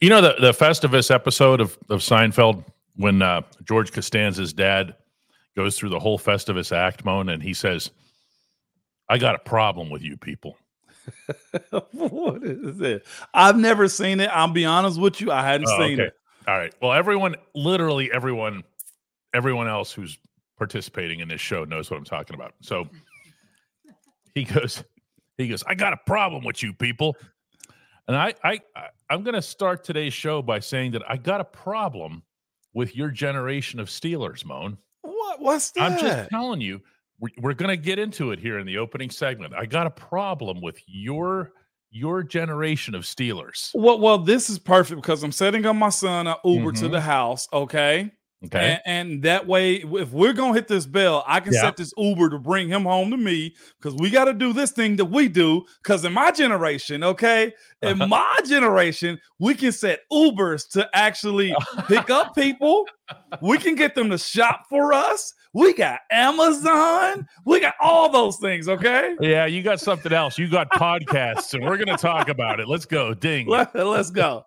You know the the Festivus episode of of Seinfeld when uh, George Costanza's dad goes through the whole Festivus act, Moan, and he says, "I got a problem with you people." what is it? I've never seen it. I'll be honest with you. I hadn't Oh, seen okay. it. All right. Well, everyone, literally everyone, everyone else who's participating in this show knows what I'm talking about. So he goes, he goes, I got a problem with you people. And I, I, I'm going to start today's show by saying that I got a problem with your generation of Steelers, Moan. What? What's that? I'm just telling you, we're, we're going to get into it here in the opening segment. I got a problem with your your generation of Steelers. well, well, this is perfect because I'm setting up my son an Uber to Mhm. the house. Okay. Okay. And, and that way, if we're gonna hit this bell, I can Yeah. set this Uber to bring him home to me because we got to do this thing that we do. Because in my generation, okay, in Uh-huh. my generation, we can set Ubers to actually pick up people. We can get them to shop for us. We got Amazon. We got all those things. Okay, Yeah, you got something else. You got podcasts, and we're going to talk about it. Let's go. Ding. Let, let's go.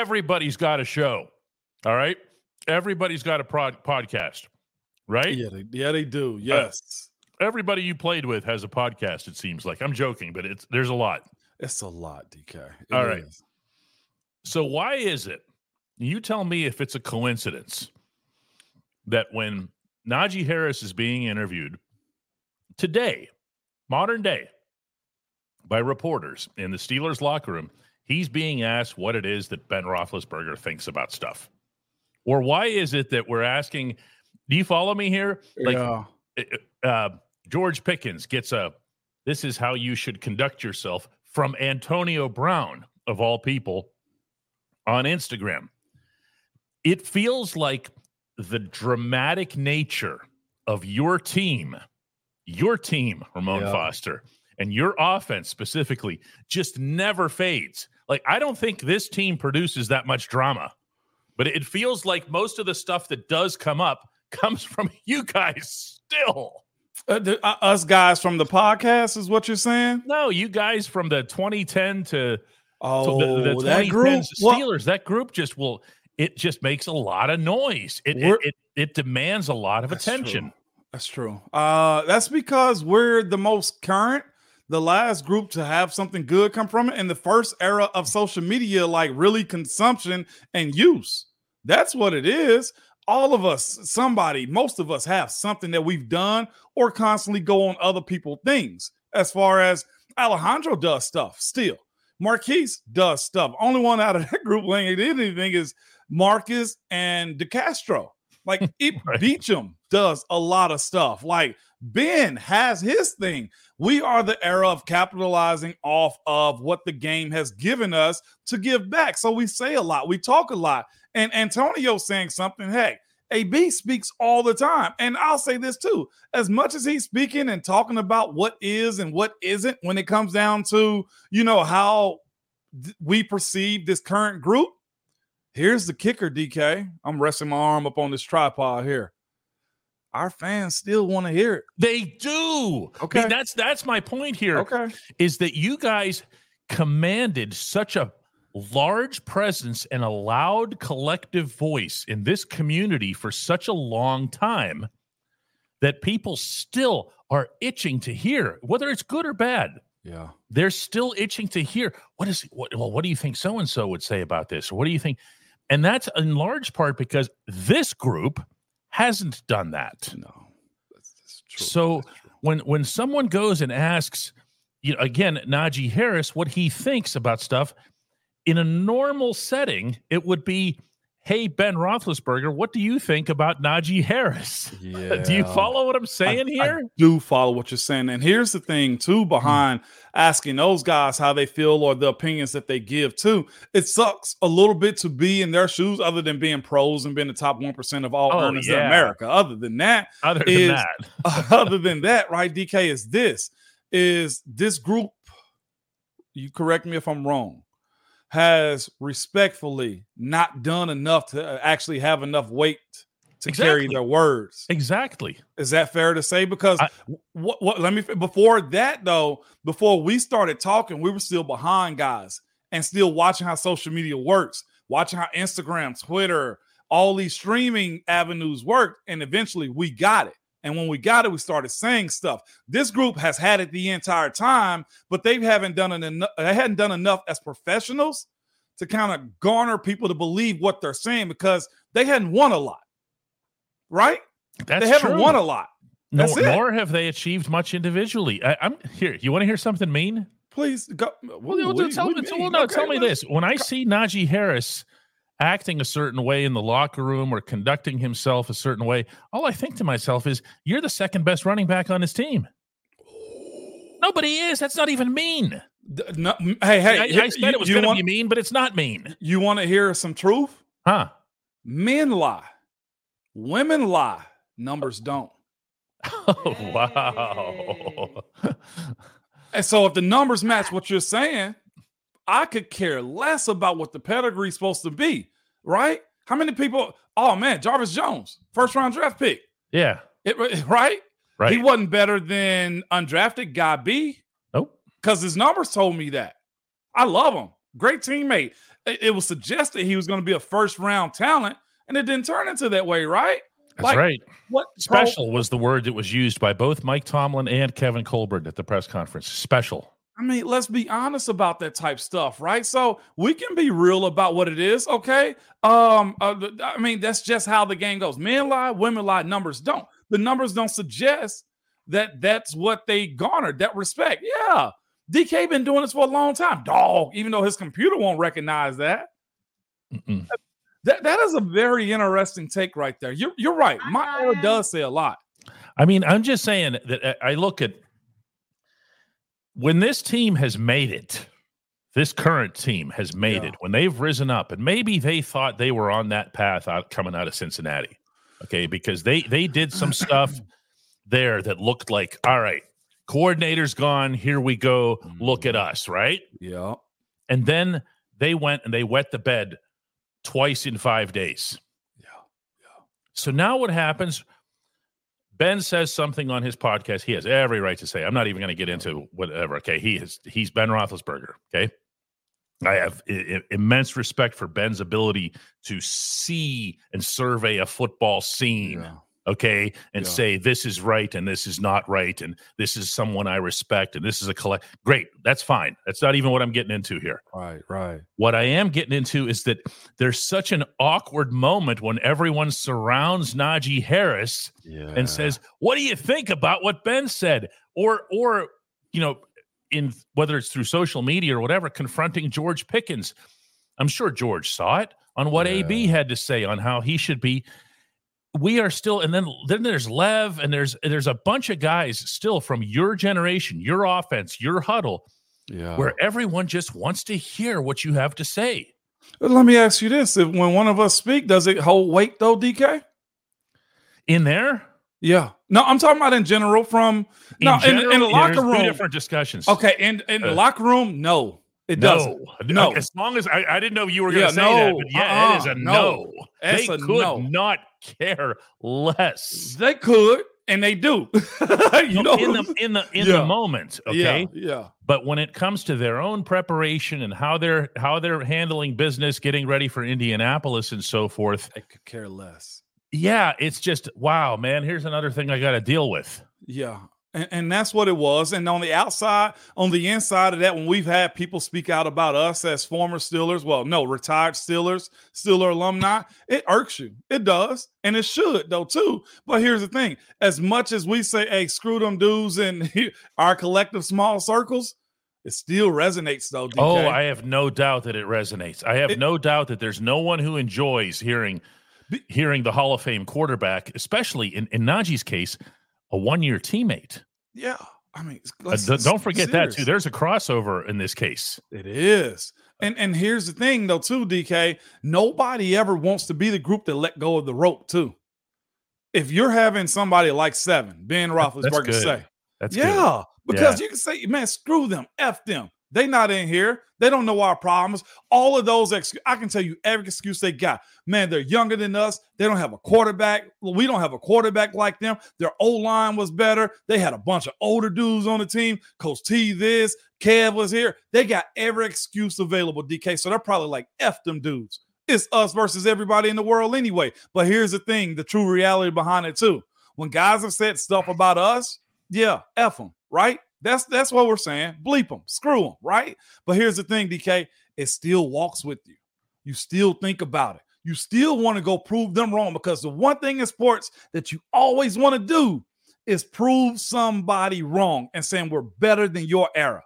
Everybody's got a show. All right. Everybody's got a prod- podcast, right? Yeah, they, yeah, they do. Uh, yes, Everybody you played with has a podcast. It seems like I'm joking, but it's there's a lot. it's a lot, DK. It All right. is. So why is it? You tell me if it's a coincidence that when Najee Harris is being interviewed today, modern day, by reporters in the Steelers locker room, he's being asked what it is that Ben Roethlisberger thinks about stuff, or why is it that we're asking? Do you follow me here? Like, yeah. uh, George Pickens gets a this is how you should conduct yourself from Antonio Brown, of all people, on Instagram. It feels like the dramatic nature of your team, your team, Ramon Yeah. Foster, and your offense specifically just never fades. Like, I don't think this team produces that much drama, but it feels like most of the stuff that does come up comes from you guys still. Uh, the- uh, us guys from the podcast is what you're saying? No, you guys from the 2010 to Oh, to the, the that 2010 group. Steelers, that group just will. It just makes a lot of noise. It it, it, it demands a lot of That's attention. true. That's true. Uh, that's because we're the most current, the last group to have something good come from it, and the first era of social media, like really consumption and use. That's what it is. All of us, somebody, most of us have something that we've done or constantly go on other people's things. As far as Alejandro does stuff still, Marquise does stuff. Only one out of that group who ain't did anything is Marcus and DeCastro. Like it Right. Beachum does a lot of stuff. Like Ben has his thing. We are the era of capitalizing off of what the game has given us to give back. So we say a lot, we talk a lot. And Antonio saying something, hey, AB speaks all the time. And I'll say this too as much as he's speaking and talking about what is and what isn't when it comes down to, you know, how th- we perceive this current group. Here's the kicker, DK. I'm resting my arm up on this tripod here. Our fans still want to hear it. They do. I Okay. mean, that's that's my point here. Okay. Is that you guys commanded such a large presence and a loud collective voice in this community for such a long time that people still are itching to hear, whether it's good or bad. Yeah. they're still itching to hear what is what well what do you think so and so would say about this or what do you think and that's in large part because this group hasn't done that No. That's, that's true. So, That's true. when when someone goes and asks you know again Najee Harris what he thinks about stuff in a normal setting it would be hey Ben Roethlisberger what do you think about Najee Harris do you follow what I'm saying I here do follow what you're saying. And here's the thing, too, hmm. behind asking those guys how they feel or the opinions that they give, too. It sucks a little bit to be in their shoes, other than being pros and being the top 1% of all Oh, earners in. America. Other than that, other is- than that other than that, right, DK, is this is this group, you correct me if I'm wrong, has respectfully not done enough to uh, actually have enough weight to carry their words. Exactly. Is that fair to say? Because I- what, what let me before that though, before we started talking, we were still behind guys and still watching how social media works, watching how Instagram, Twitter, all these streaming avenues work, and eventually we got it. And when we got it, we started saying stuff. This group has had it the entire time, but they haven't done it enough. They hadn't done enough as professionals to kind of garner people to believe what they're saying because they hadn't won a lot, right? That's they haven't true. won a lot. nor, it. nor have they achieved much individually. I, I'm here. You want to hear something mean? Please go. Well, What- no, what- tell, what me, do you well, no, Okay, tell me this. When I see Najee Harris acting a certain way in the locker room or conducting himself a certain way, all I think to myself is, you're the second best running back on his team. Nobody is. That's not even mean. no, hey, hey, I, I said you, it was going to be mean, but it's not mean. you want to hear some truth? Huh? Men lie, women lie, numbers don't. Oh, wow. And so, if the numbers match what you're saying, I could care less about what the pedigree's supposed to be, right? How many people? Oh man, Jarvis Jones, first round draft pick, yeah. it, right? Right. He wasn't better than undrafted guy B. nope. because his numbers told me that. I love him. Great teammate. It, it was suggested he was going to be a first round talent, and it didn't turn into that way, right? That's Like, right. What pro- Special was the word that was used by both Mike Tomlin and Kevin Colbert at the press conference. Special. I mean, let's be honest about that type stuff, right? So we can be real about what it is, okay? Um, uh, I mean, that's just how the game goes. Men lie, women lie, numbers don't. The numbers don't suggest that that's what they garnered. That respect, yeah. DK been doing this for a long time, dog. Even though his computer won't recognize that. Mm-mm. That that is a very interesting take right there. You're you're right. My era does say a lot. I mean, I'm just saying that uh, I look at when this team has made it, this current team has made Yeah. it, when they've risen up, and maybe they thought they were on that path out coming out of Cincinnati. Okay, because they they did some stuff there that looked like, all right, coordinator's gone, here we go, look at mm-hmm. us, right? Yeah. And then they went and they wet the bed twice in five days. Yeah. So now what happens? Ben says something on his podcast. He has every right to say. I'm not even going to get into whatever. Okay, he is. He's Ben Roethlisberger. Okay, I have I- immense respect for Ben's ability to see and survey a football scene. Yeah. Okay, and Yeah. say this is right and this is not right, and this is someone I respect, and this is a collect. Great, that's fine. That's not even what I'm getting into here. Right. Right. What I am getting into is that there's such an awkward moment when everyone surrounds Najee Harris Yeah. and says, "What do you think about what Ben said?" Or, or you know, in whether it's through social media or whatever, confronting George Pickens. I'm sure George saw it on what AB had to say on how he should be. We are still, and then then there's Lev, and there's there's a bunch of guys still from your generation, your offense, your huddle, yeah. where everyone just wants to hear what you have to say. Let me ask you this: If when one of us speak, does it hold weight though, DK? In there, Yeah. No, I'm talking about in general. From no, in, general, in the yeah, locker room. different discussions. Okay, in in the Uh, locker room, no, it no, doesn't. no. No. As long as I, I didn't know you were going Yeah, to say that, but yeah, it uh-uh. is Uh-uh, a no. no. They could no. not care less. They could, and they do. you know, in the in the in Yeah. the moment, okay. Yeah, yeah. But when it comes to their own preparation and how they're how they're handling business, getting ready for Indianapolis and so forth, They could care less. yeah, it's just wow, man. Here's another thing I got to deal with. Yeah. And, and that's what it was. And on the outside, on the inside of that, when we've had people speak out about us as former Steelers, well, no, retired Steelers, Steeler alumni, it irks you. It does. And it should, though, too. But here's the thing as much as we say, hey, screw them dudes in our collective small circles, it still resonates, though. DK. Oh, I have no doubt that it resonates. I have It- no doubt that there's no one who enjoys hearing hearing the Hall of Fame quarterback, especially in, in Najee's case, a one year teammate. yeah. I mean, Uh, don't forget that too. There's a crossover in this case. It is. And and here's the thing though, too, DK. Nobody ever wants to be the group that let go of the rope, too. If you're having somebody like seven, Ben Roethlisberger say, That's good. yeah, because you can say, man, screw them, F them. They not in here. They don't know our problems. All of those, ex- I can tell you every excuse they got. Man, they're younger than us. They don't have a quarterback. We don't have a quarterback like them. Their O line was better. They had a bunch of older dudes on the team. Coach T, this, Kev was here. They got every excuse available, DK. So they're probably like, F them dudes. It's us versus everybody in the world anyway. But here's the thing the true reality behind it, too. When guys have said stuff about us, yeah, F them, right? That's that's what we're saying. Bleep them, screw them, right? But here's the thing, DK, it still walks with you. You still think about it. You still want to go prove them wrong because the one thing in sports that you always want to do is prove somebody wrong and saying we're better than your era.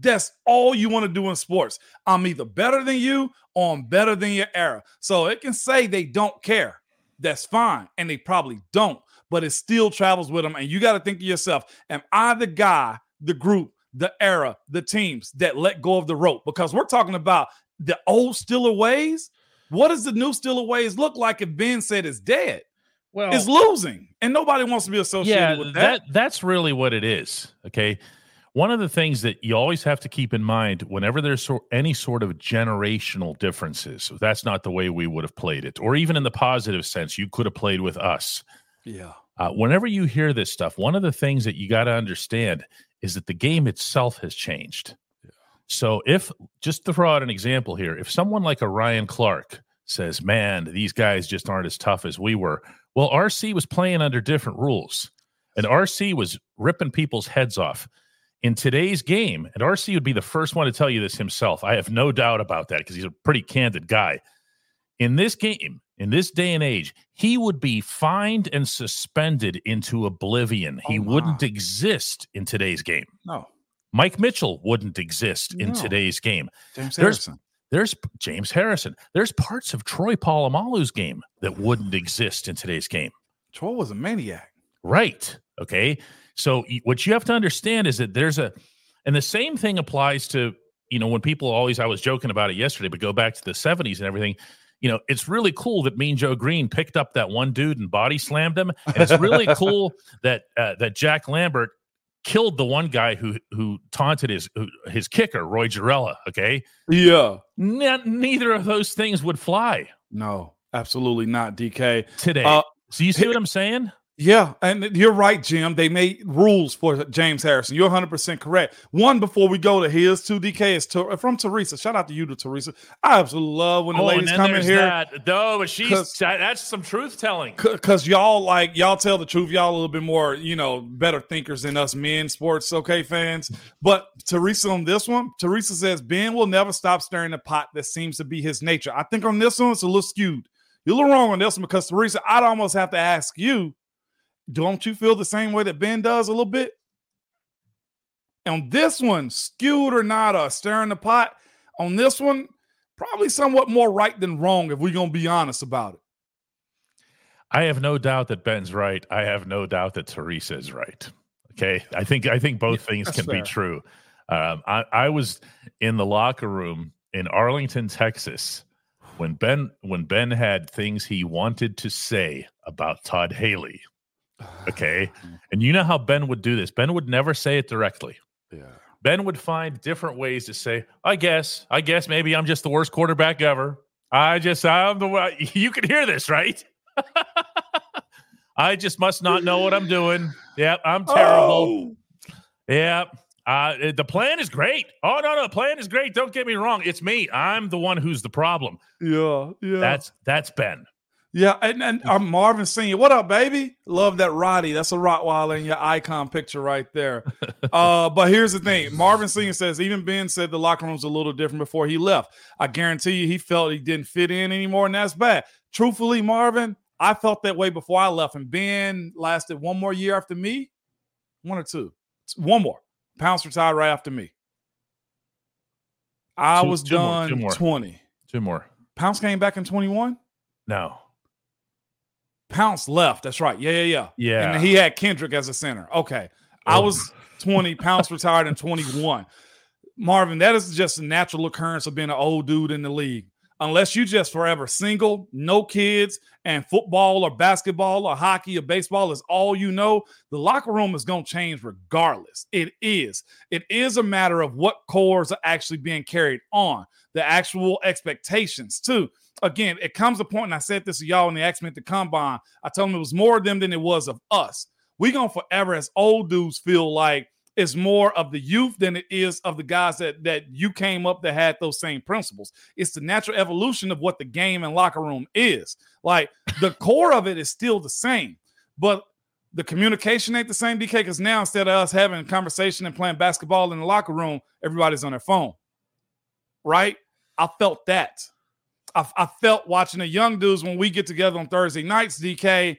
That's all you want to do in sports. I'm either better than you or I'm better than your era. So it can say they don't care. That's fine. And they probably don't but it still travels with them. And you got to think to yourself, am I the guy, the group, the era, the teams that let go of the rope? Because we're talking about the old Steeler ways. What does the new Steeler ways look like if Ben said it's dead? Well, it's losing, and nobody wants to be associated yeah, with that. that. That's really what it is. Okay. One of the things that you always have to keep in mind whenever there's so, any sort of generational differences, that's not the way we would have played it, or even in the positive sense, you could have played with us. Yeah. Uh, whenever you hear this stuff, one of the things that you got to understand is that the game itself has changed. Yeah. So, if just to throw out an example here, if someone like a Ryan Clark says, Man, these guys just aren't as tough as we were, well, RC was playing under different rules, and RC was ripping people's heads off. In today's game, and RC would be the first one to tell you this himself. I have no doubt about that because he's a pretty candid guy. In this game, in this day and age, he would be fined and suspended into oblivion. Oh, he wouldn't exist in today's game. No. Mike Mitchell wouldn't exist in today's game. James there's, Harrison. There's James Harrison. There's parts of Troy Polamalu's game that wouldn't exist in today's game. Troy was a maniac. Right. Okay. So what you have to understand is that there's a, and the same thing applies to, you know, when people always, I was joking about it yesterday, but go back to the 70s and everything you know, it's really cool that Mean Joe Greene picked up that one dude and body slammed him. And it's really cool that uh, that Jack Lambert killed the one guy who who taunted his his kicker, Roy Gerela. Okay, yeah. Neither of those things would fly. No, absolutely not. DK today. Uh, so you see what I'm saying? Yeah, and you're right, Jim. They made rules for James Harrison. You're 100% correct. One before we go to his 2DK is to, from Teresa. Shout out to you to Teresa. I absolutely love when the oh, ladies come in here. That. No, but she's that's some truth telling. Because y'all like y'all tell the truth. Y'all a little bit more, you know, better thinkers than us men, sports okay fans. But Teresa on this one, Teresa says Ben will never stop stirring the pot. That seems to be his nature. I think on this one it's a little skewed. You're a little wrong on this one because Teresa, I'd almost have to ask you don't you feel the same way that Ben does a little bit? On this one, skewed or not, uh, stirring the pot. On this one, probably somewhat more right than wrong if we're going to be honest about it. I have no doubt that Ben's right. I have no doubt that Teresa is right. Okay, I think I think both yeah, things can fair. be true. Um, I, I was in the locker room in Arlington, Texas, when Ben when Ben had things he wanted to say about Todd Haley. Okay. And you know how Ben would do this. Ben would never say it directly. Yeah. Ben would find different ways to say, I guess, I guess maybe I'm just the worst quarterback ever. I just, I'm the you can hear this, right? I just must not know what I'm doing. Yep, I'm terrible. Oh. Yep. Uh, the plan is great. Oh no, no, the plan is great. Don't get me wrong. It's me. I'm the one who's the problem. Yeah, yeah. That's that's Ben. Yeah, and, and uh, Marvin Senior, what up, baby? Love that Roddy. That's a Rottweiler in your icon picture right there. uh, but here's the thing: Marvin Senior says even Ben said the locker room's a little different before he left. I guarantee you, he felt he didn't fit in anymore, and that's bad. Truthfully, Marvin, I felt that way before I left, and Ben lasted one more year after me, one or two, one more. Pounce retired right after me. I two, was two done more, more. twenty. Two more. Pounce came back in twenty one. No. Pounce left. That's right. Yeah, yeah, yeah. Yeah. And he had Kendrick as a center. Okay. Oh. I was 20. Pounce retired in 21. Marvin, that is just a natural occurrence of being an old dude in the league. unless you just forever single, no kids, and football or basketball or hockey or baseball is all you know, the locker room is going to change regardless. It is. It is a matter of what cores are actually being carried on, the actual expectations, too. Again, it comes a point, and I said this to y'all when they asked me at the combine. I told them it was more of them than it was of us. We gonna forever as old dudes feel like it's more of the youth than it is of the guys that that you came up that had those same principles. It's the natural evolution of what the game and locker room is. Like the core of it is still the same, but the communication ain't the same, DK. Because now instead of us having a conversation and playing basketball in the locker room, everybody's on their phone. Right? I felt that. I, I felt watching the young dudes when we get together on Thursday nights, DK.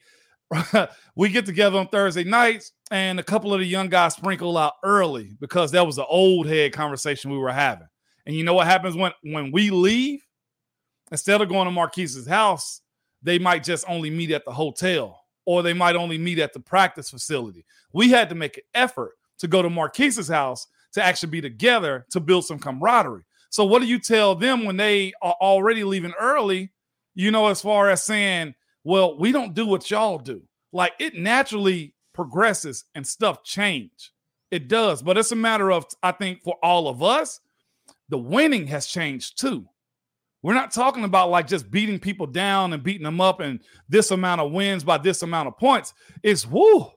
we get together on Thursday nights and a couple of the young guys sprinkle out early because that was the old head conversation we were having. And you know what happens when when we leave? Instead of going to Marquise's house, they might just only meet at the hotel or they might only meet at the practice facility. We had to make an effort to go to Marquise's house to actually be together to build some camaraderie. So what do you tell them when they are already leaving early? You know, as far as saying, well, we don't do what y'all do. Like it naturally progresses and stuff change. It does, but it's a matter of I think for all of us, the winning has changed too. We're not talking about like just beating people down and beating them up and this amount of wins by this amount of points. It's woo,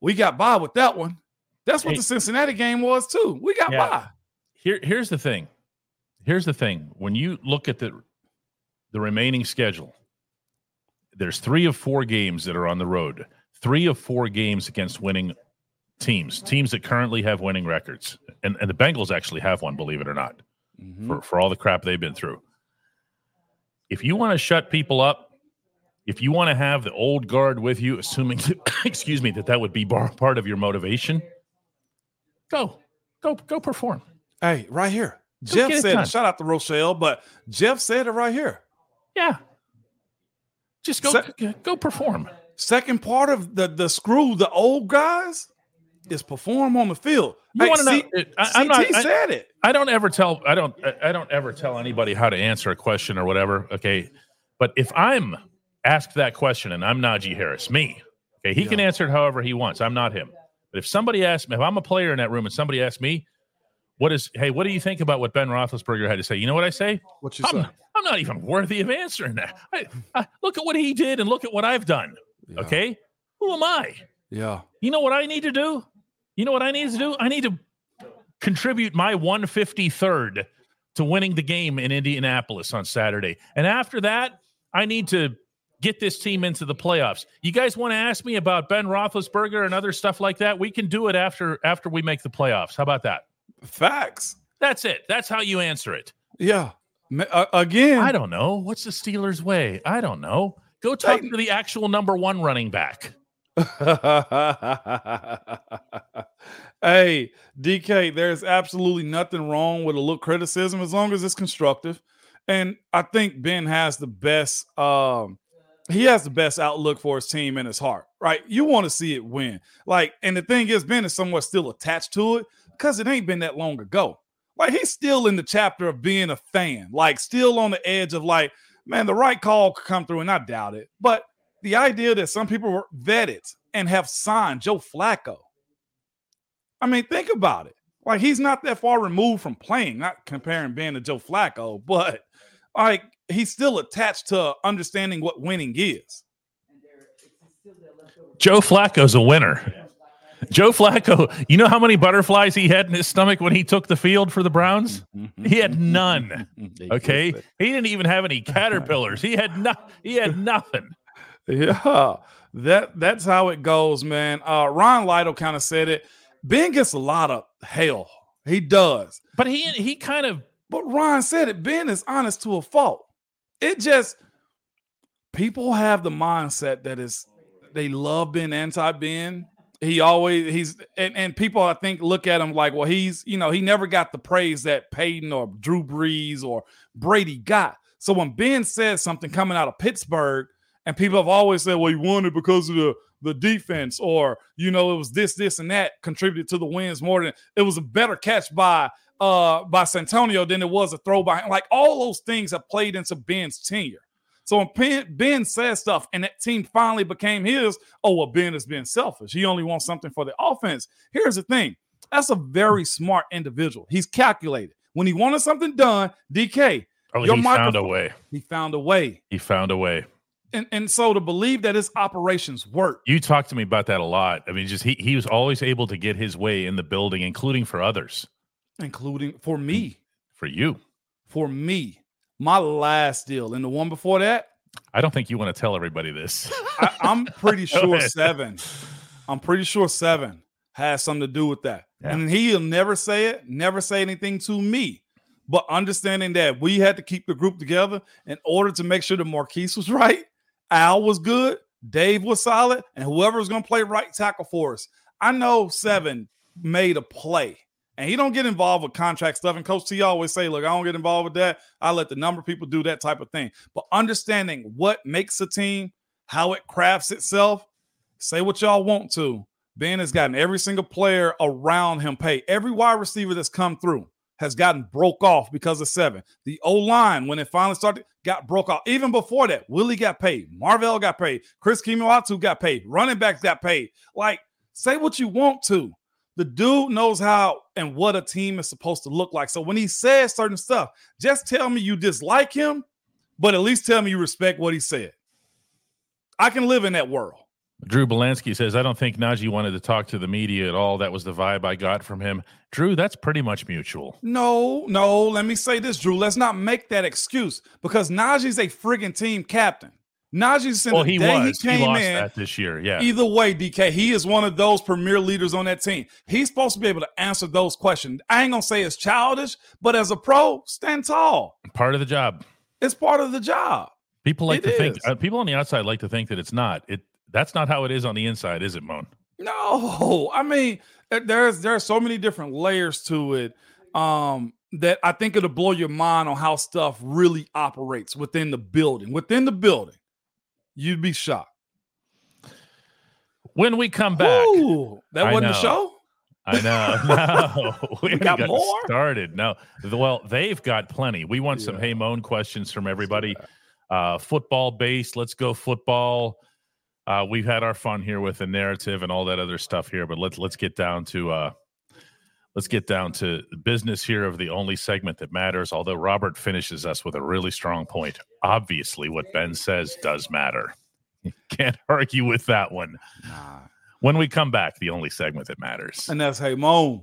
we got by with that one. That's what hey, the Cincinnati game was too. We got yeah. by. Here, here's the thing. Here's the thing. When you look at the the remaining schedule, there's three of four games that are on the road three of four games against winning teams, teams that currently have winning records. And, and the Bengals actually have one, believe it or not, mm-hmm. for, for all the crap they've been through. If you want to shut people up, if you want to have the old guard with you, assuming, excuse me, that that would be bar, part of your motivation, go, go, go perform. Hey, right here. Jeff said, shout out to Rochelle, but Jeff said it right here. Yeah. Just go, Se- go perform. Second part of the the screw the old guys is perform on the field. You want to know? I, am not. I, said it. I don't ever tell. I don't. I don't ever tell anybody how to answer a question or whatever. Okay, but if I'm asked that question and I'm Najee Harris, me, okay, he yeah. can answer it however he wants. I'm not him. But if somebody asks me, if I'm a player in that room and somebody asks me, what is? Hey, what do you think about what Ben Roethlisberger had to say? You know what I say? What you I'm, say? I'm not even worthy of answering that. I, I, look at what he did and look at what I've done. Yeah. Okay. Who am I? Yeah. You know what I need to do? You know what I need to do? I need to contribute my 153rd to winning the game in Indianapolis on Saturday. And after that, I need to get this team into the playoffs. You guys want to ask me about Ben Roethlisberger and other stuff like that? We can do it after after we make the playoffs. How about that? Facts. That's it. That's how you answer it. Yeah. Uh, again, I don't know. What's the Steelers' way? I don't know. Go talk to the actual number one running back. hey, DK, there's absolutely nothing wrong with a little criticism as long as it's constructive. And I think Ben has the best um he has the best outlook for his team in his heart, right? You want to see it win. Like, and the thing is, Ben is somewhat still attached to it because it ain't been that long ago. Like, he's still in the chapter of being a fan, like, still on the edge of like, man, the right call could come through, and I doubt it. But the idea that some people were vetted and have signed Joe Flacco. I mean, think about it. Like he's not that far removed from playing, not comparing Ben to Joe Flacco, but like he's still attached to understanding what winning is. Joe Flacco's a winner. Joe Flacco, you know how many butterflies he had in his stomach when he took the field for the Browns? He had none. Okay, he didn't even have any caterpillars. He had no, he had nothing. Yeah, that that's how it goes, man. Uh, Ron Lytle kind of said it. Ben gets a lot of hell. He does, but he he kind of. But Ron said it. Ben is honest to a fault. It just people have the mindset that is they love being anti-Ben he always he's and, and people I think look at him like, well, he's you know he never got the praise that Peyton or Drew Brees or Brady got. So when Ben says something coming out of Pittsburgh, and people have always said, well, he won it because of the the defense, or you know, it was this, this, and that contributed to the wins more than it was a better catch by uh, by Santonio than it was a throw by. Like all those things have played into Ben's tenure. So when Ben, ben says stuff and that team finally became his, oh, well, Ben is being selfish. He only wants something for the offense. Here's the thing that's a very smart individual. He's calculated. When he wanted something done, DK, oh, he found a way. He found a way. He found a way. And, and so to believe that his operations work. You talked to me about that a lot. I mean, just he, he was always able to get his way in the building, including for others. Including for me. For you. For me. My last deal and the one before that. I don't think you want to tell everybody this. I, I'm pretty sure seven. I'm pretty sure seven has something to do with that. Yeah. And he'll never say it, never say anything to me. But understanding that we had to keep the group together in order to make sure that Marquise was right, Al was good, Dave was solid, and whoever was going to play right tackle for us. I know Seven made a play, and he don't get involved with contract stuff. And Coach T always say, "Look, I don't get involved with that. I let the number of people do that type of thing." But understanding what makes a team, how it crafts itself. Say what y'all want to. Ben has gotten every single player around him paid. Every wide receiver that's come through has gotten broke off because of seven. The O line, when it finally started, got broke off. Even before that, Willie got paid. Marvel got paid. Chris Kemoeatu got paid. Running backs got paid. Like, say what you want to. The dude knows how and what a team is supposed to look like. So when he says certain stuff, just tell me you dislike him, but at least tell me you respect what he said. I can live in that world. Drew Belansky says, I don't think Najee wanted to talk to the media at all. That was the vibe I got from him. Drew, that's pretty much mutual. No, no. Let me say this, Drew. Let's not make that excuse because Najee's a friggin' team captain. Najee's in well, he was. he came he lost in. That this year, yeah. Either way, DK, he is one of those premier leaders on that team. He's supposed to be able to answer those questions. I ain't gonna say it's childish, but as a pro, stand tall. Part of the job. It's part of the job. People like It to think. Uh, people on the outside like to think that it's not. It that's not how it is on the inside, is it, Moan? No, I mean there- there's there are so many different layers to it um, that I think it'll blow your mind on how stuff really operates within the building. Within the building, you'd be shocked. When we come back, Ooh, that I wasn't the know. show. I know. No, we, haven't got more? started. No, well, they've got plenty. We want some Yeah. hey moan questions from everybody. Uh, football based. Let's go football. Uh, we've had our fun here with the narrative and all that other stuff here, but let's let's get down to uh, let's get down to business here of the only segment that matters. Although Robert finishes us with a really strong point. Obviously, what Ben says does matter. Can't argue with that one. When we come back, the only segment that matters. And that's hey Moan.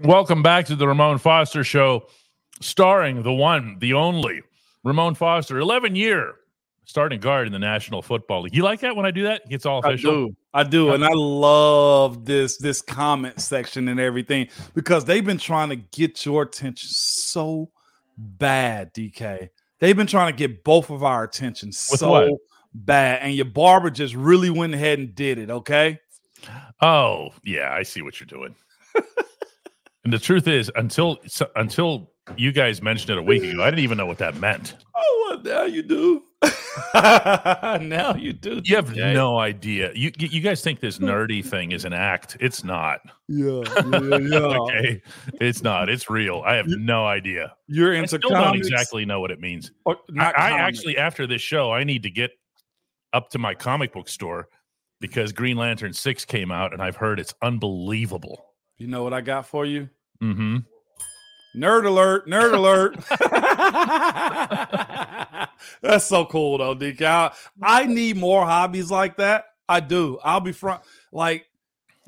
Welcome back to the Ramon Foster Show, starring the one, the only Ramon Foster, 11 year starting guard in the National Football League. You like that when I do that? It's all official. I do. I do. And I love this this comment section and everything because they've been trying to get your attention so bad, DK. They've been trying to get both of our attention so what? bad. And your barber just really went ahead and did it, okay? Oh, yeah, I see what you're doing. And the truth is, until so- until you guys mentioned it a week ago, I didn't even know what that meant. Oh, well, now you do. now you do. You have DK. no idea. You you guys think this nerdy thing is an act? It's not. Yeah, yeah, yeah. Okay, it's not. It's real. I have no idea. You're I into still don't exactly know what it means. or I, not I comics. actually, after this show, I need to get up to my comic book store because Green Lantern Six came out, and I've heard it's unbelievable. You know what I got for you? Mm-hmm. Nerd alert, nerd alert. That's so cool though, DK. I, I need more hobbies like that. I do. I'll be front like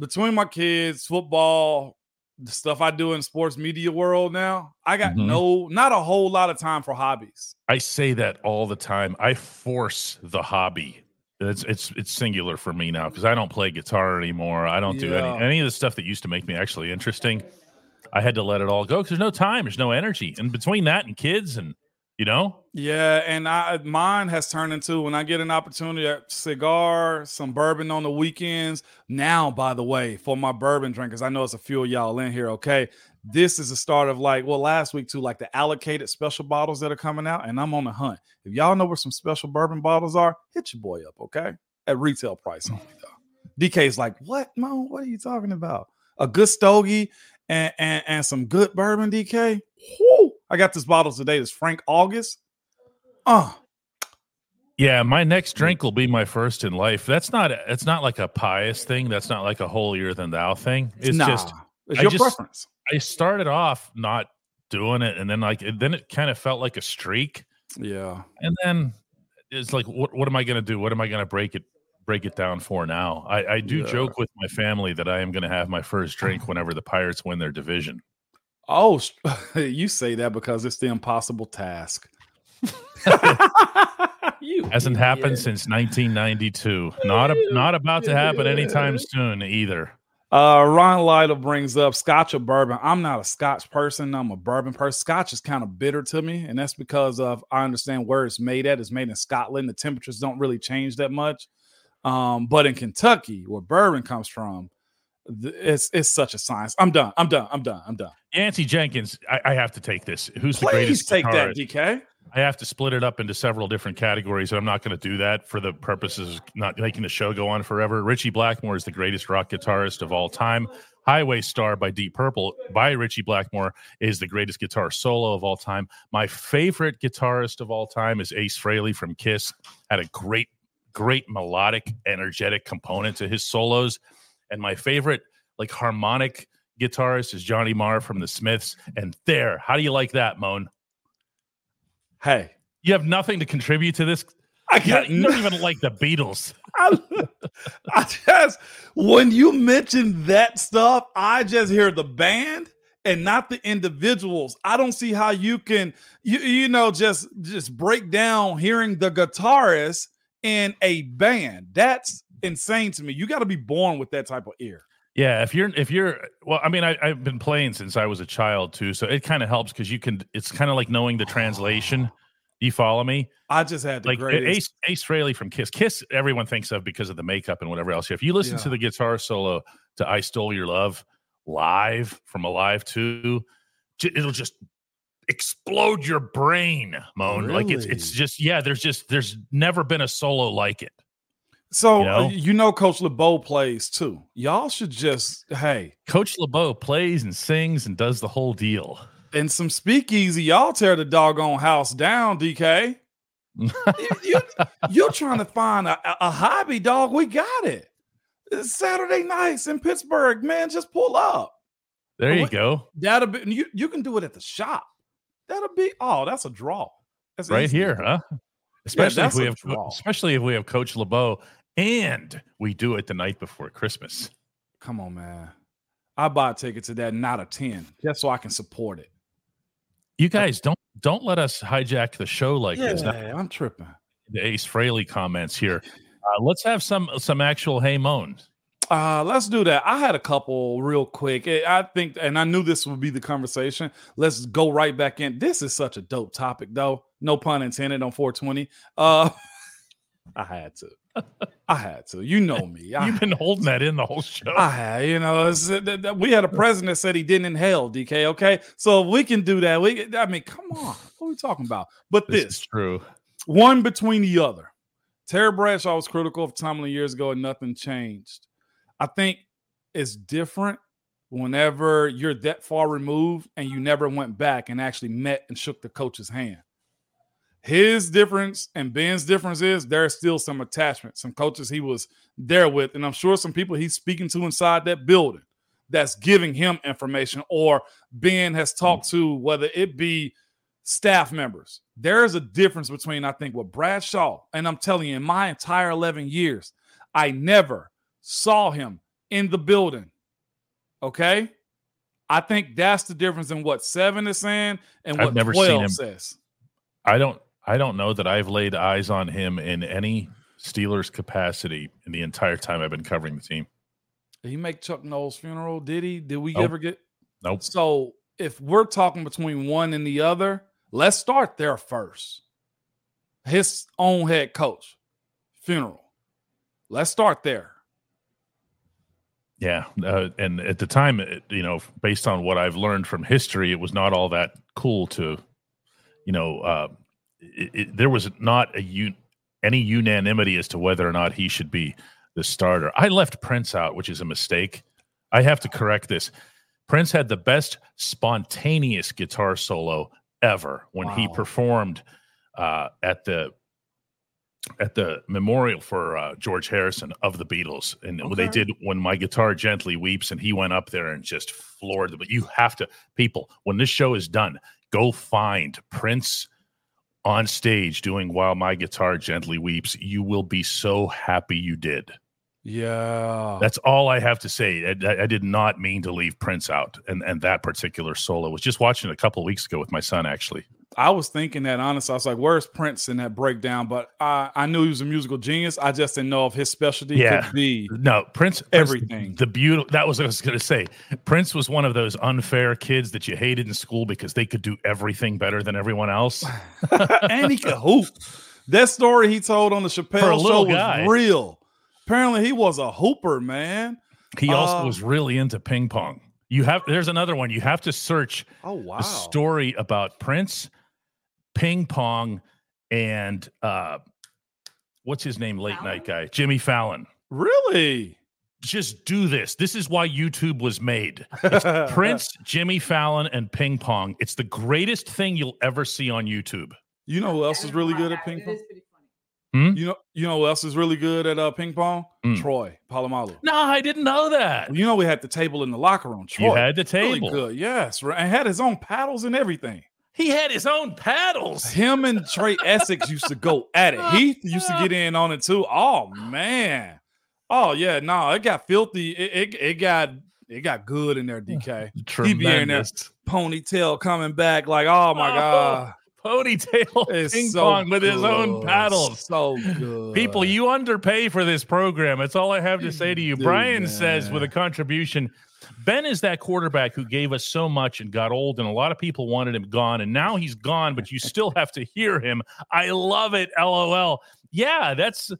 between my kids, football, the stuff I do in sports media world now. I got Mhm. no not a whole lot of time for hobbies. I say that all the time. I force the hobby. It's it's it's singular for me now because I don't play guitar anymore. I don't do any any of the stuff that used to make me actually interesting. I had to let it all go because there's no time, there's no energy. And between that and kids and you know? Yeah, and I mine has turned into when I get an opportunity a cigar, some bourbon on the weekends. Now, by the way, for my bourbon drinkers, I know it's a few of y'all in here, okay? This is the start of like, well, last week too, like the allocated special bottles that are coming out, and I'm on the hunt. If y'all know where some special bourbon bottles are, hit your boy up, okay? At retail price only, though. DK's like, what, Mo? What are you talking about? A good stogie and, and, and some good bourbon, DK? Whoo! I got this bottle today. It's Frank August. Oh, yeah, my next drink will be my first in life. That's not it's not like a pious thing. That's not like a holier than thou thing. It's nah, just it's I your just- preference. I started off not doing it and then like then it kind of felt like a streak Yeah. and then it's like what what am I going to do? What am I going to break it break it down for now? I I do Yeah. joke with my family that I am going to have my first drink whenever the Pirates win their division. Oh, you say that because it's the impossible task. you Hasn't happened since 1992. Not a, not about to happen anytime soon either. Uh, Ron Lytle brings up Scotch or bourbon. I'm not a Scotch person. I'm a bourbon person. Scotch is kind of bitter to me, and that's because of I understand where it's made at. It's made in Scotland. The temperatures don't really change that much. Um, but in Kentucky, where bourbon comes from, it's it's such a science. I'm done. I'm done. I'm done. I'm done. Yancey Jenkins, I, I have to take this. Who's the Please greatest take that, guitarist? DK. I have to split it up into several different categories, and I'm not going to do that for the purposes of not making the show go on forever. Ritchie Blackmore is the greatest rock guitarist of all time. Highway Star by Deep Purple by Ritchie Blackmore is the greatest guitar solo of all time. My favorite guitarist of all time is Ace Frehley from Kiss. Had a great, great melodic, energetic component to his solos. And my favorite, like harmonic guitarist, is Johnny Marr from the Smiths. And there, how do you like that, Moan? Hey, You have nothing to contribute to this. I got you don't even like the Beatles. I, I just when you mention that stuff, I just hear the band and not the individuals. I don't see how you can you you know just just break down hearing the guitarist in a band. That's insane to me. You got to be born with that type of ear. Yeah, if you're if you're well, I mean, I, I've been playing since I was a child too, so it kind of helps because you can. It's kind of like knowing the translation. Do you follow me? I just had the like greatest. Ace Ace Frehley from Kiss. Kiss, everyone thinks of because of the makeup and whatever else. If you listen to the guitar solo to "I Stole Your Love" live from Alive Two, it'll just explode your brain, Moan. Like it's it's just yeah. There's just there's never been a solo like it. So you know? you know, Coach LeBeau plays too. Y'all should just hey. Coach LeBeau plays and sings and does the whole deal. And some speakeasy, y'all tear the doggone house down, DK. you, you, you're trying to find a, a- hobby, dog. We got it. It's Saturday nights in Pittsburgh, man. Just pull up. There you What- go. That'll be you. You can do it at the shop. That'll be oh, that's a draw. That's right easy. here, huh? Especially if we have, draw. especially if we have Coach LeBeau, and we do it the night before Christmas. Come on, man. I buy a ticket to that, not a ten, just so I can support it. You guys don't don't let us hijack the show like Yeah, this. Now, I'm tripping. the Ace Frehley comments here. Uh, let's have some some actual hey moans. Uh, let's do that. I had a couple real quick. Eh, I think, and I knew this would be the conversation. Let's go right back in. This is such a dope topic, though. No pun intended on 420. Uh, I had to. I had to. You know me. I, You've been holding that in the whole show. I had. You know, uh, we had a president that said he didn't inhale. DK. Okay, so if we can do that. We. I mean, come on. What are we talking about? But this this is true. one between the other. Terry Bradshaw was critical of Tomlin years ago, and nothing changed. I think it's different whenever you're that far removed and you never went back and actually met and shook the coach's hand. His difference and Ben's difference is there's still some attachment, some coaches he was there with, and I'm sure some people he's speaking to inside that building that's giving him information, or Ben has hmm. talked to, whether it be staff members. There is a difference between, I think, what Bradshaw, and I'm telling you, in my entire 11 years, I never saw him in the building. Okay. I think that's the difference in what seven is saying and I've what never seen him. says. I don't I don't know that I've laid eyes on him in any Steelers capacity in the entire time I've been covering the team. Did he make Chuck Noll's funeral? Did he? Did we Nope. ever get? Nope. So if we're talking between one and the other, let's start there first. His own head coach, funeral. Let's start there. Yeah, uh, and at the time, it, you know, based on what I've learned from history, it was not all that cool to, you know, uh, it, it, there was not a un- any unanimity as to whether or not he should be the starter. I left Prince out, which is a mistake. I have to correct this. Prince had the best spontaneous guitar solo ever when wow. he performed uh, at the at the memorial for uh, George Harrison of the Beatles, and okay. they did when my guitar gently weeps, and he went up there and just floored them. But you have to, people, when this show is done, go find Prince on stage doing "While My Guitar Gently Weeps." You will be so happy you did. Yeah, that's all I have to say. I, I, did not mean to leave Prince out, and and that particular solo was just watching a couple weeks ago with my son actually. I was thinking that honestly. I was like, "Where's Prince in that breakdown?" But I, I knew he was a musical genius. I just didn't know if his specialty yeah. could be no Prince. Everything. Prince, the beautiful. That was what I was going to say. Prince was one of those unfair kids that you hated in school because they could do everything better than everyone else, and he could hoop. That story he told on the Chappelle show was real. Apparently, he was a hooper, man. He also uh, was really into ping pong. You have there's another one. You have to search oh wow a story about Prince, ping pong, and uh what's his name, late Fallon? night guy? Jimmy Fallon. Really? Just do this. This is why YouTube was made. Prince, Jimmy Fallon, and ping pong. It's the greatest thing you'll ever see on YouTube. You know who else is really good at ping pong? Hmm? You know, you know who else is really good at uh, ping pong? Mm. Troy Polamalu. No, I didn't know that. Well, you know, we had the table in the locker room. Troy, you had the table. Really good, yes, and had his own paddles and everything. He had his own paddles. Him and Trai Essex used to go at it. Heath used to get in on it too. Oh man. Oh yeah, no, it got filthy. It, it, it got it got good in there, DK. Tremendous. He be in there, ponytail coming back like, oh my oh. god ponytail it's ping so pong with his own paddles. So good. People, you underpay for this program. That's all I have to say to you. Dude, Brian man. says with a contribution, Ben is that quarterback who gave us so much and got old, and a lot of people wanted him gone, and now he's gone, but you still have to hear him. I love it. LOL. Yeah, that's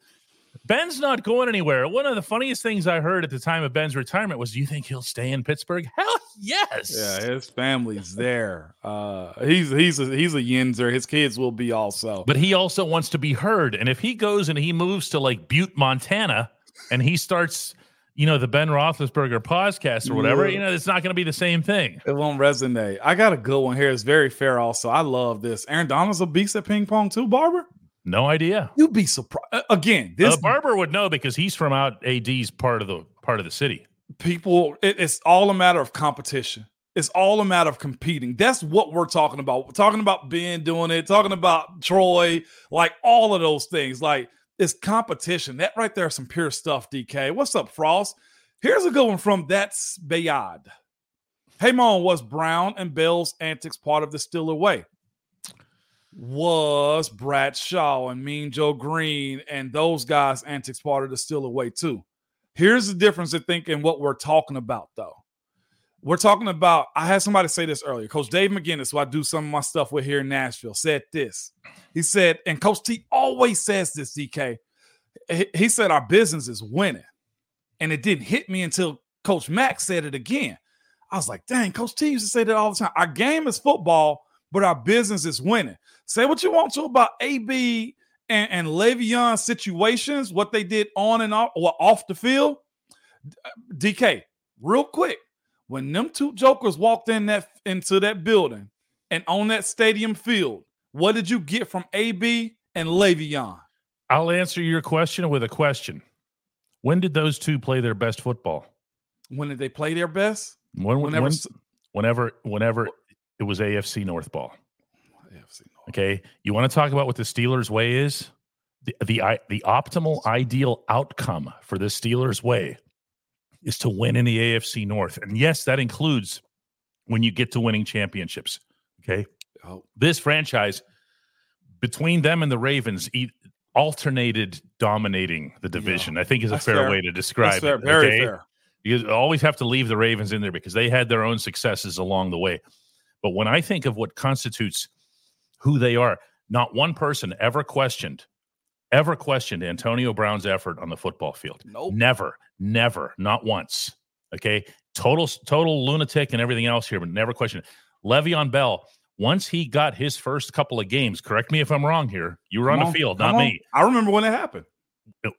Ben's not going anywhere. One of the funniest things I heard at the time of Ben's retirement was, "Do you think he'll stay in Pittsburgh?" Hell yes. Yeah, his family's there. Uh, he's he's a, he's a Yinzer. His kids will be also. But he also wants to be heard. And if he goes and he moves to like Butte, Montana, and he starts, you know, the Ben Roethlisberger podcast or whatever, yeah. you know, it's not going to be the same thing. It won't resonate. I got a good one here. It's very fair. Also, I love this. Aaron Donald's a beast at ping pong too. Barber. No idea. You'd be surprised. Again, this uh, Barber would know because he's from out AD's part of the part of the city. People, it, it's all a matter of competition. It's all a matter of competing. That's what we're talking about. We're talking about Ben doing it, talking about Troy, like all of those things. Like it's competition. That right there is some pure stuff, DK. What's up, Frost? Here's a good one from That's Bayad. Hey, Mom, was Brown and Bell's antics part of the Steeler way? was Bradshaw and Mean Joe Greene and those guys' antics part of the Steeler way too. Here's the difference I think in what we're talking about though. We're talking about, I had somebody say this earlier. Coach Dave McGinnis, who I do some of my stuff with here in Nashville, said this. He said, and Coach T always says this, DK. He said, Our business is winning. And it didn't hit me until Coach Mack said it again. I was like, dang, Coach T used to say that all the time. Our game is football, but our business is winning. Say what you want to about AB and, and Le'Veon situations, what they did on and off or off the field. DK, uh, real quick, when them two jokers walked in that into that building and on that stadium field, what did you get from AB and Le'Veon? I'll answer your question with a question. When did those two play their best football? When did they play their best? When, whenever, when, whenever, whenever it was AFC North ball. afc Okay, you want to talk about what the Steelers' way is? The, the the optimal ideal outcome for the Steelers' way is to win in the AFC North, and yes, that includes when you get to winning championships. Okay, oh. this franchise between them and the Ravens eat, alternated dominating the division. Yeah. I think is a fair, fair, way to describe it. Very okay? fair. You always have to leave the Ravens in there because they had their own successes along the way. But when I think of what constitutes who they are, not one person ever questioned, ever questioned Antonio Brown's effort on the football field. Nope. Never, never, not once. Okay. Total, total lunatic and everything else here, but never questioned. Le'Veon Bell, once he got his first couple of games, correct me if I'm wrong here. You were on, Come the field, not on. me. I remember when it happened.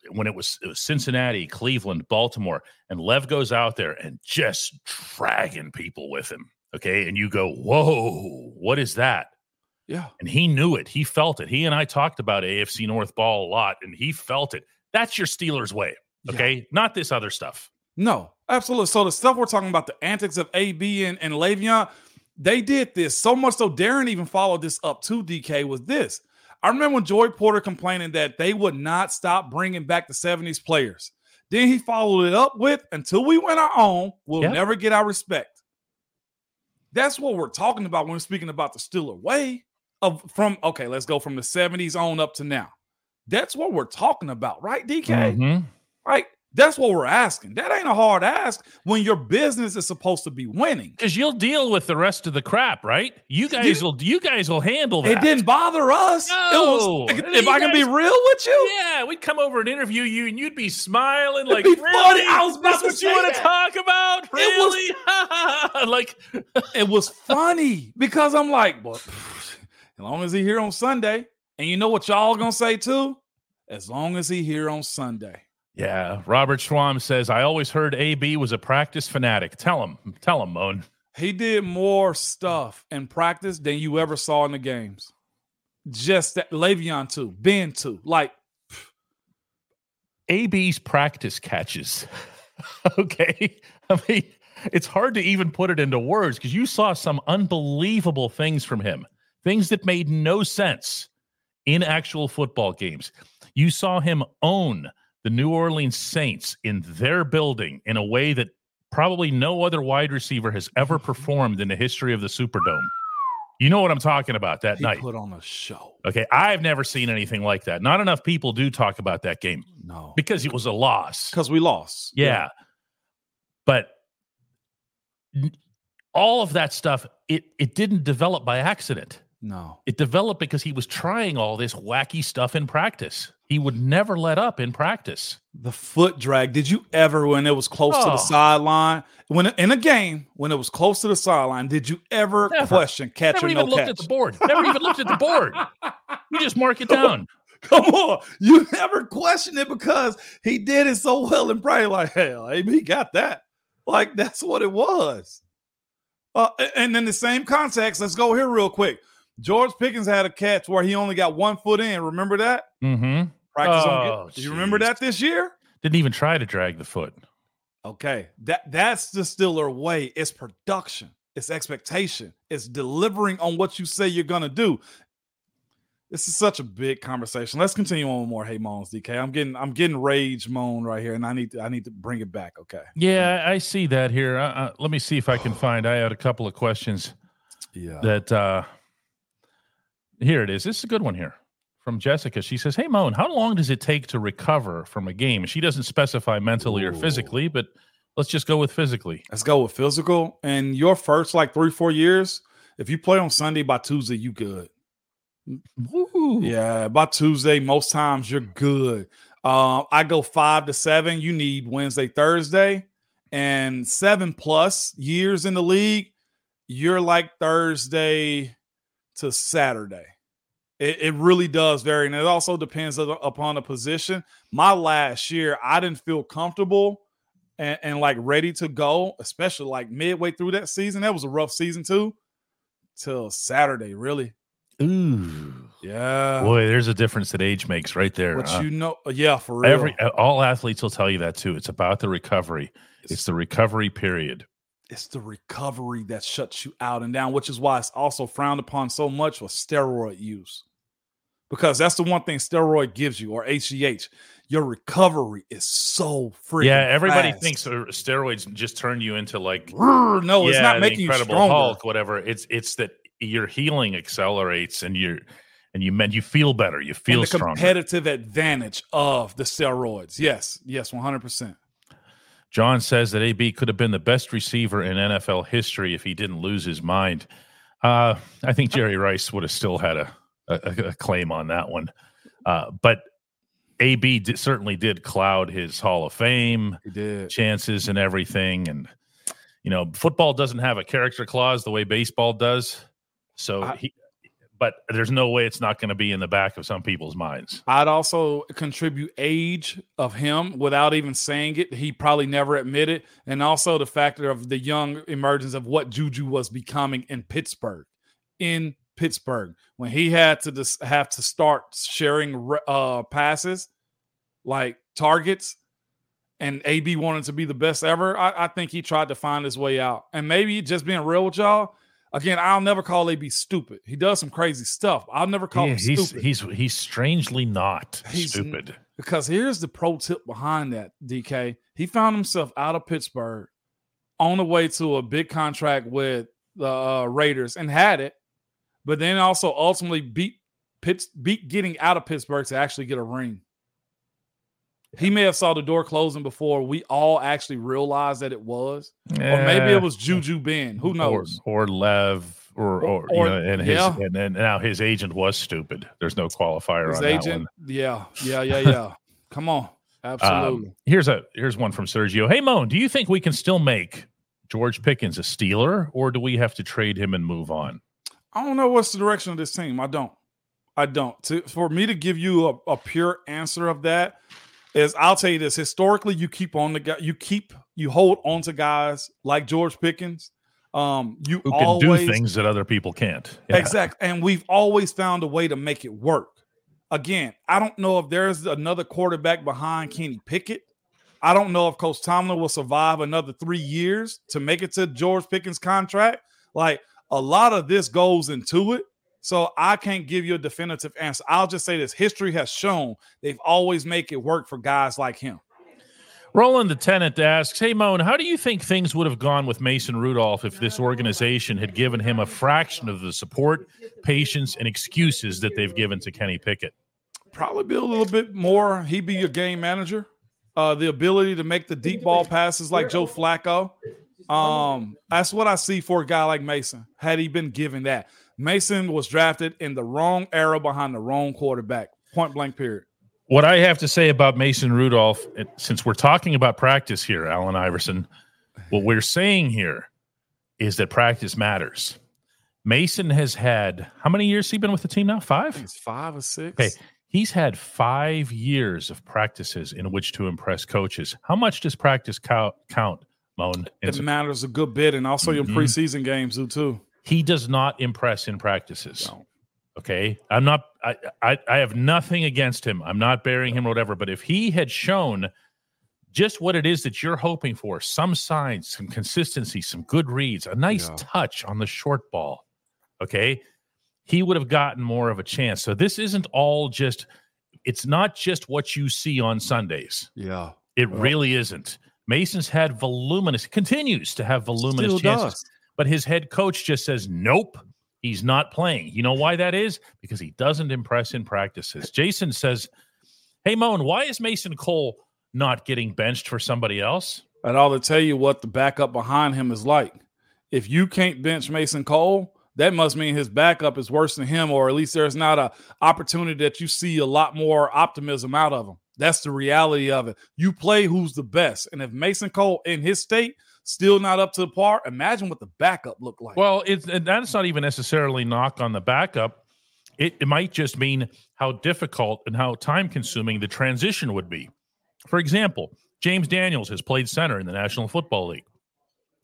When it was, it was Cincinnati, Cleveland, Baltimore, and Lev goes out there and just dragging people with him. Okay. And you go, whoa, what is that? Yeah. And he knew it. He felt it. He and I talked about AFC North ball a lot, and he felt it. That's your Steelers way. Okay. Not this other stuff. No, absolutely. So the stuff we're talking about, the antics of AB and, and Le'Veon, they did this so much so Darren even followed this up to DK was this. I remember when Joey Porter complaining that they would not stop bringing back the 70s players. Then he followed it up with until we went our own, we'll Yeah. never get our respect. That's what we're talking about when we're speaking about the Steeler way of from okay, let's go from the 70s on up to now. That's what we're talking about, right, DK? Mhm. Right? That's what we're asking. That ain't a hard ask when your business is supposed to be winning. Because you'll deal with the rest of the crap, right? You guys will. You guys will handle that. It didn't bother us. No. It was, if I can be real with you, Yeah, we'd come over and interview you, and you'd be smiling like, be "Really? I was about That's to what you want to talk about? It was- Really? like, it was funny because I'm like, well, as long as he here on Sunday, and you know what y'all gonna say too? As long as he here on Sunday. yeah. Robert Schwam says, "I always heard AB was a practice fanatic. Tell him, tell him, Moan. He did more stuff in practice than you ever saw in the games. Just that Le'Veon too, Ben too. Like AB's practice catches. okay. I mean, it's hard to even put it into words because you saw some unbelievable things from him, things that made no sense in actual football games. You saw him own the New Orleans Saints in their building in a way that probably no other wide receiver has ever performed in the history of the Superdome. You know what I'm talking about that he night. put on a show. Okay. I've never seen anything like that. Not enough people do talk about that game No, because it was a loss. because we lost. Yeah. But all of that stuff, it it didn't develop by accident. No. It developed because he was trying all this wacky stuff in practice. He would never let up in practice. The foot drag. Did you ever, when it was close to Oh. the sideline, when in a game, when it was close to the sideline, did you ever Never. question catch Never or even looked at the board. Never even looked at the board. You just mark it down. Come on, you never questioned it because he did it so well and probably like, hell, he got that. Like that's what it was. Uh, and in the same context, let's go here real quick. George Pickens had a catch where he only got one foot in. Remember that? Mm-hmm. Practice Oh, on get- Do you remember that this year? Didn't even try to drag the foot. Okay, that that's the Steeler way. It's production, it's expectation, it's delivering on what you say you're gonna do. This is such a big conversation. Let's continue on with more hey moans, DK. I'm getting I'm getting rage moan right here, and I need to I need to bring it back. Okay. Yeah, I see that here. Uh, uh, let me see if I can find. I had a couple of questions. Yeah. that uh here it is. This is a good one here from Jessica. She says, Hey Moan, how long does it take to recover from a game? She doesn't specify mentally or physically, but let's just go with physically. Let's go with physical. And your first like three, four years, if you play on Sunday by Tuesday, you good. Woo. Yeah, by Tuesday, most times you're good. Uh, I go five to seven. You need Wednesday, Thursday, and seven plus years in the league. You're like Thursday to Saturday. It, it really does vary, and it also depends upon the position. My last year, I didn't feel comfortable and, and like ready to go, especially like midway through that season. That was a rough season too, till Saturday, really. Ooh. Yeah. Boy, there's a difference that age makes right there. But huh? you know, yeah, for real. Every all athletes will tell you that too. It's about the recovery. It's the recovery period. It's the recovery that shuts you out and down, which is why it's also frowned upon so much with steroid use. Because that's the one thing steroid gives you, or HGH. Your recovery is so freaking. yeah, everybody fast. thinks uh, steroids just turn you into like no, it's yeah, not the making you stronger. Hulk, whatever. It's it's that your healing accelerates and you're and you meant you feel better. You feel and the stronger. competitive advantage of the steroids. Yes, yes, one hundred percent. John says that AB could have been the best receiver in NFL history if he didn't lose his mind. Uh, I think Jerry Rice would have still had a, a, a claim on that one. Uh, but AB did, certainly did cloud his Hall of Fame chances and everything. And, you know, football doesn't have a character clause the way baseball does. So I- he, but there's no way it's not going to be in the back of some people's minds. I'd also contribute age of him without even saying it. He probably never admitted, and also the factor of the young emergence of what Juju was becoming in Pittsburgh. In Pittsburgh, when he had to just have to start sharing uh, passes, like targets, and AB wanted to be the best ever. I, I think he tried to find his way out, and maybe just being real with y'all. Again, I'll never call AB stupid. He does some crazy stuff. I'll never call Yeah, him he's stupid. he's he's strangely not He's- stupid. Because here's the pro tip behind that, DK. He found himself out of Pittsburgh on the way to a big contract with the uh, Raiders and had it, but then also ultimately beat Pitts, beat getting out of Pittsburgh to actually get a ring. He may have saw the door closing before we all actually realized that it was, or maybe it was Juju Ben. Who knows? Or, or Lev, or, or, you know, and his yeah. and, and now his agent was stupid. There's no qualifier His on agent, that yeah, yeah, yeah, yeah. Come on, absolutely. Um, here's a here's one from Sergio. Hey Moan, do you think we can still make George Pickens a Steeler, or do we have to trade him and move on? I don't know what's the direction of this team. I don't. I don't. To, for me to give you a, a pure answer of that is, I'll tell you this: historically, you keep on the guy, you keep you hold on to guys like George Pickens. Um, you Who can always do things that other people can't? Yeah. exactly, and we've always found a way to make it work. Again, I don't know if there's another quarterback behind Kenny Pickett. I don't know if Coach Tomlin will survive another three years to make it to George Pickens' contract. Like a lot of this goes into it. So I can't give you a definitive answer. I'll just say this history has shown they've always make it work for guys like him. Roland the tenant asks, Hey Moan, how do you think things would have gone with Mason Rudolph if this organization had given him a fraction of the support, patience, and excuses that they've given to Kenny Pickett? Probably be a little bit more. He'd be your game manager. Uh, the ability to make the deep ball passes like Joe Flacco. Um, that's what I see for a guy like Mason. Had he been given that, Mason was drafted in the wrong era behind the wrong quarterback. Point blank. Period. What I have to say about Mason Rudolph, since we're talking about practice here, Allen Iverson, what we're saying here is that practice matters. Mason has had how many years has he been with the team now? Five? it's five or six. Okay. He's had five years of practices in which to impress coaches. How much does practice count, count Moan? It matters a good bit, and also your Mhm. preseason games do too. He does not impress in practices. No. Okay. I'm not, I, I, I have nothing against him. I'm not burying him or whatever. But if he had shown just what it is that you're hoping for some signs, some consistency, some good reads, a nice Yeah. touch on the short ball, okay, he would have gotten more of a chance. So this isn't all just, it's not just what you see on Sundays. Yeah, It Well- really isn't. Mason's had voluminous, continues to have voluminous still chances does. But his head coach just says nope he's not playing you know why that is because he doesn't impress in practices jason says hey moan why is mason cole not getting benched for somebody else And I'll tell you what the backup behind him is like. If you can't bench Mason Cole, that must mean his backup is worse than him, or at least there's not a opportunity that you see a lot more optimism out of him. That's the reality of it. You play who's the best, and if Mason Cole in his state still not up to the par, imagine what the backup looked like. well it's and that's not even necessarily knock on the backup it, it might just mean how difficult and how time consuming the transition would be for example james daniels has played center in the national football league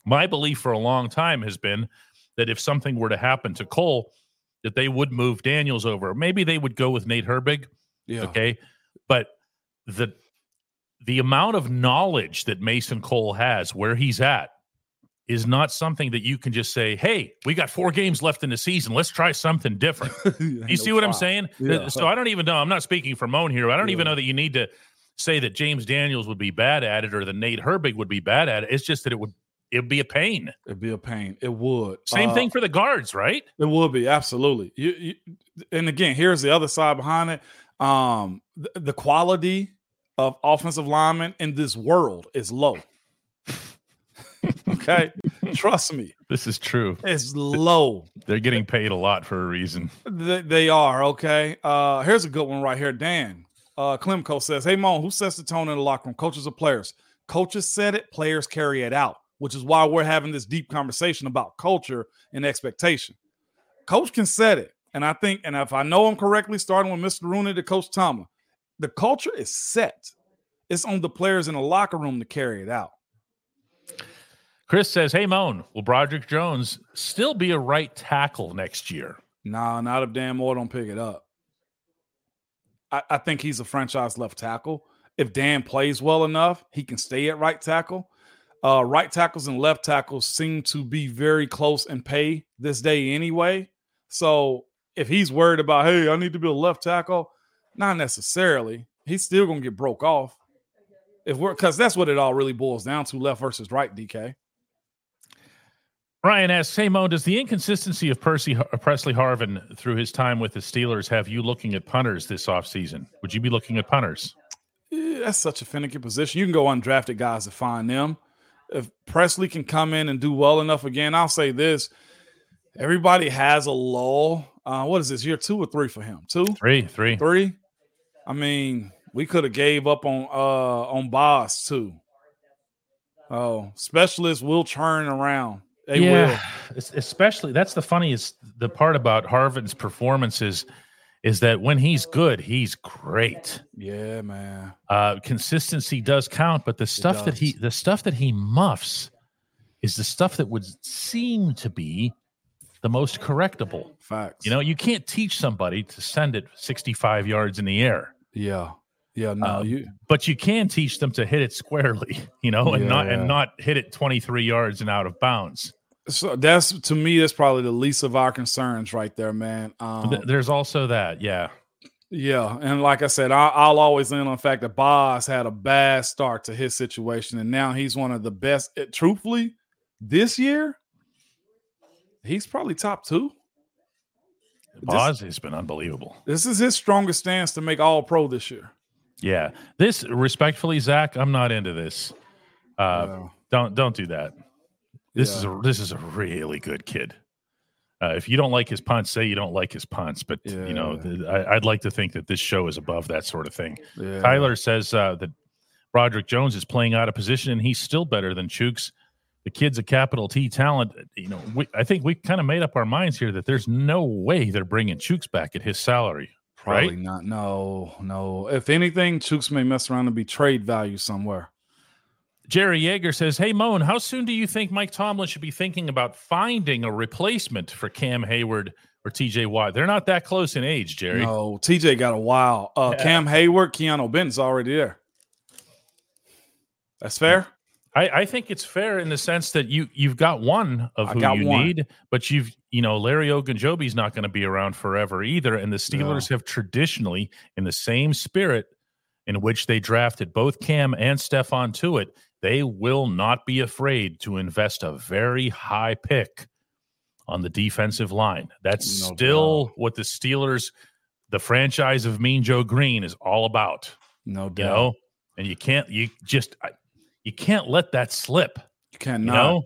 my belief for a long time has been that if something were to happen to Cole, that they would move Daniels over. Maybe they would go with Nate Herbig. yeah, Okay. But the the amount of knowledge that Mason Cole has where he's at is not something that you can just say, hey, we got four games left in the season. Let's try something different. You see what I'm saying? Yeah. So I don't even know. I'm not speaking for Moan here. I don't even know that you need to say that James Daniels would be bad at it or that Nate Herbig would be bad at it. It's just that it would it would be a pain. It'd be a pain. It would. Same Uh, thing for the guards, right? It would be absolutely. You, you, and again, here's the other side behind it. Um, the, the quality of offensive linemen in this world is low. Okay, trust me, This is true. it's low. They're getting paid a lot for a reason. They, they are okay. Uh, here's a good one right here. Dan uh, Klimko says, "Hey Mon, who sets the tone in the locker room? Coaches or players? Coaches set it. Players carry it out, which is why we're having this deep conversation about culture and expectation. Coach can set it, and I think, and if I know him correctly, starting with Mr. Rooney to Coach Tama, the culture is set. It's on the players in the locker room to carry it out. Chris says, Hey, Moan, will Broderick Jones still be a right tackle next year? Nah, not if Dan Moore don't pick it up. I, I think he's a franchise left tackle. If Dan plays well enough, he can stay at right tackle. Uh, right tackles and left tackles seem to be very close in pay this day anyway. So if he's worried about, hey, I need to be a left tackle, not necessarily. He's still gonna get broke off. If we're because that's what it all really boils down to, left versus right, DK. Ryan asks, Hey, Moan, does the inconsistency of Percy uh, Pressley Harvin through his time with the Steelers have you looking at punters this offseason? Would you be looking at punters? Yeah, that's such a finicky position. You can go undrafted guys to find them. If Pressley can come in and do well enough again, I'll say this: everybody has a lull. Uh, what is this year two or three for him? Two, Three, three. three. I mean, we could have gave up on uh on Boz too. Oh, specialists will turn around. They will. Especially that's the funniest the part about Harvin's performances is that when he's good, he's great. Yeah, man. Uh, consistency does count, but the stuff that he the stuff that he muffs is the stuff that would seem to be the most correctable. Facts. You know, you can't teach somebody to send it 65 yards in the air, Yeah. Yeah. No. Um, you. but you can teach them to hit it squarely, you know, and not Yeah. and not hit it 23 yards and out of bounds. So that's to me. That's probably the least of our concerns right there, man. Um, Th- There's also that, yeah. Yeah, and like I said, I, I'll always lean on the fact that Boz had a bad start to his situation, and now he's one of the best. It, truthfully, this year, he's probably top two. Boz has been unbelievable. This is his strongest stance to make All Pro this year. Yeah. This respectfully, Zach, I'm not into this. Uh, Yeah. don't don't do that. This is a this is a really good kid. Uh, if you don't like his punts, say you don't like his punts. But you know, Yeah. the, I, I'd like to think that this show is above that sort of thing. Yeah. Tyler says uh, that Broderick Jones is playing out of position, and he's still better than Chuks. The kid's a capital T talent. You know, we, I think we kind of made up our minds here that there's no way they're bringing Chuks back at his salary. probably right? not. No, no. If anything, Chuks may mess around and be trade value somewhere. Jerry Yeager says, Hey, Moan, how soon do you think Mike Tomlin should be thinking about finding a replacement for Cam Heyward or TJ Watt? They're not that close in age, Jerry. No, TJ got a while. Uh, Yeah. Cam Heyward, Keanu Benton's already there. That's fair. I, I think it's fair in the sense that you you've got one of I who you one. need, but you've you know Larry Ogunjobi's not going to be around forever either, and the Steelers have traditionally, in the same spirit in which they drafted both Cam and Stephon Tuitt, they will not be afraid to invest a very high pick on the defensive line. That's No still doubt. what the Steelers, the franchise of Mean Joe Greene, is all about. No You doubt. know, and you can't you just I- you can't let that slip. You cannot. You know.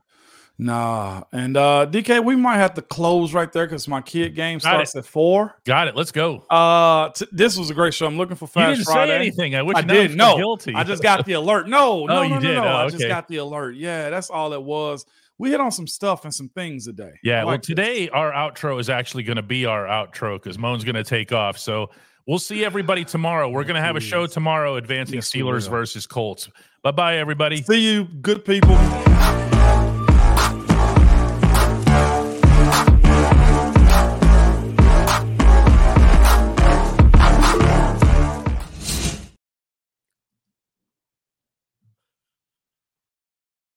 Nah. And uh DK, we might have to close right there because my kid game Got it. starts at four. Got it. Let's go. Uh t- this was a great show. I'm looking for Fast You didn't Friday. say anything. I wish I did no. guilty. I just got the alert. No, no, Oh, no, you no, did? no. Oh, I just got the alert. Yeah, that's all it was. We hit on some stuff and some things today. yeah. I Well, like this. today our outro is actually going to be our outro because Moan's going to take off. So we'll see everybody tomorrow. We're going to have a show tomorrow advancing Yes, Steelers versus Colts. Bye bye, everybody. See you, good people.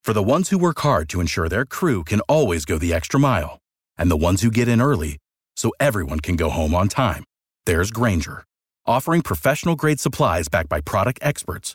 For the ones who work hard to ensure their crew can always go the extra mile, and the ones who get in early so everyone can go home on time, there's Grainger, offering professional grade supplies backed by product experts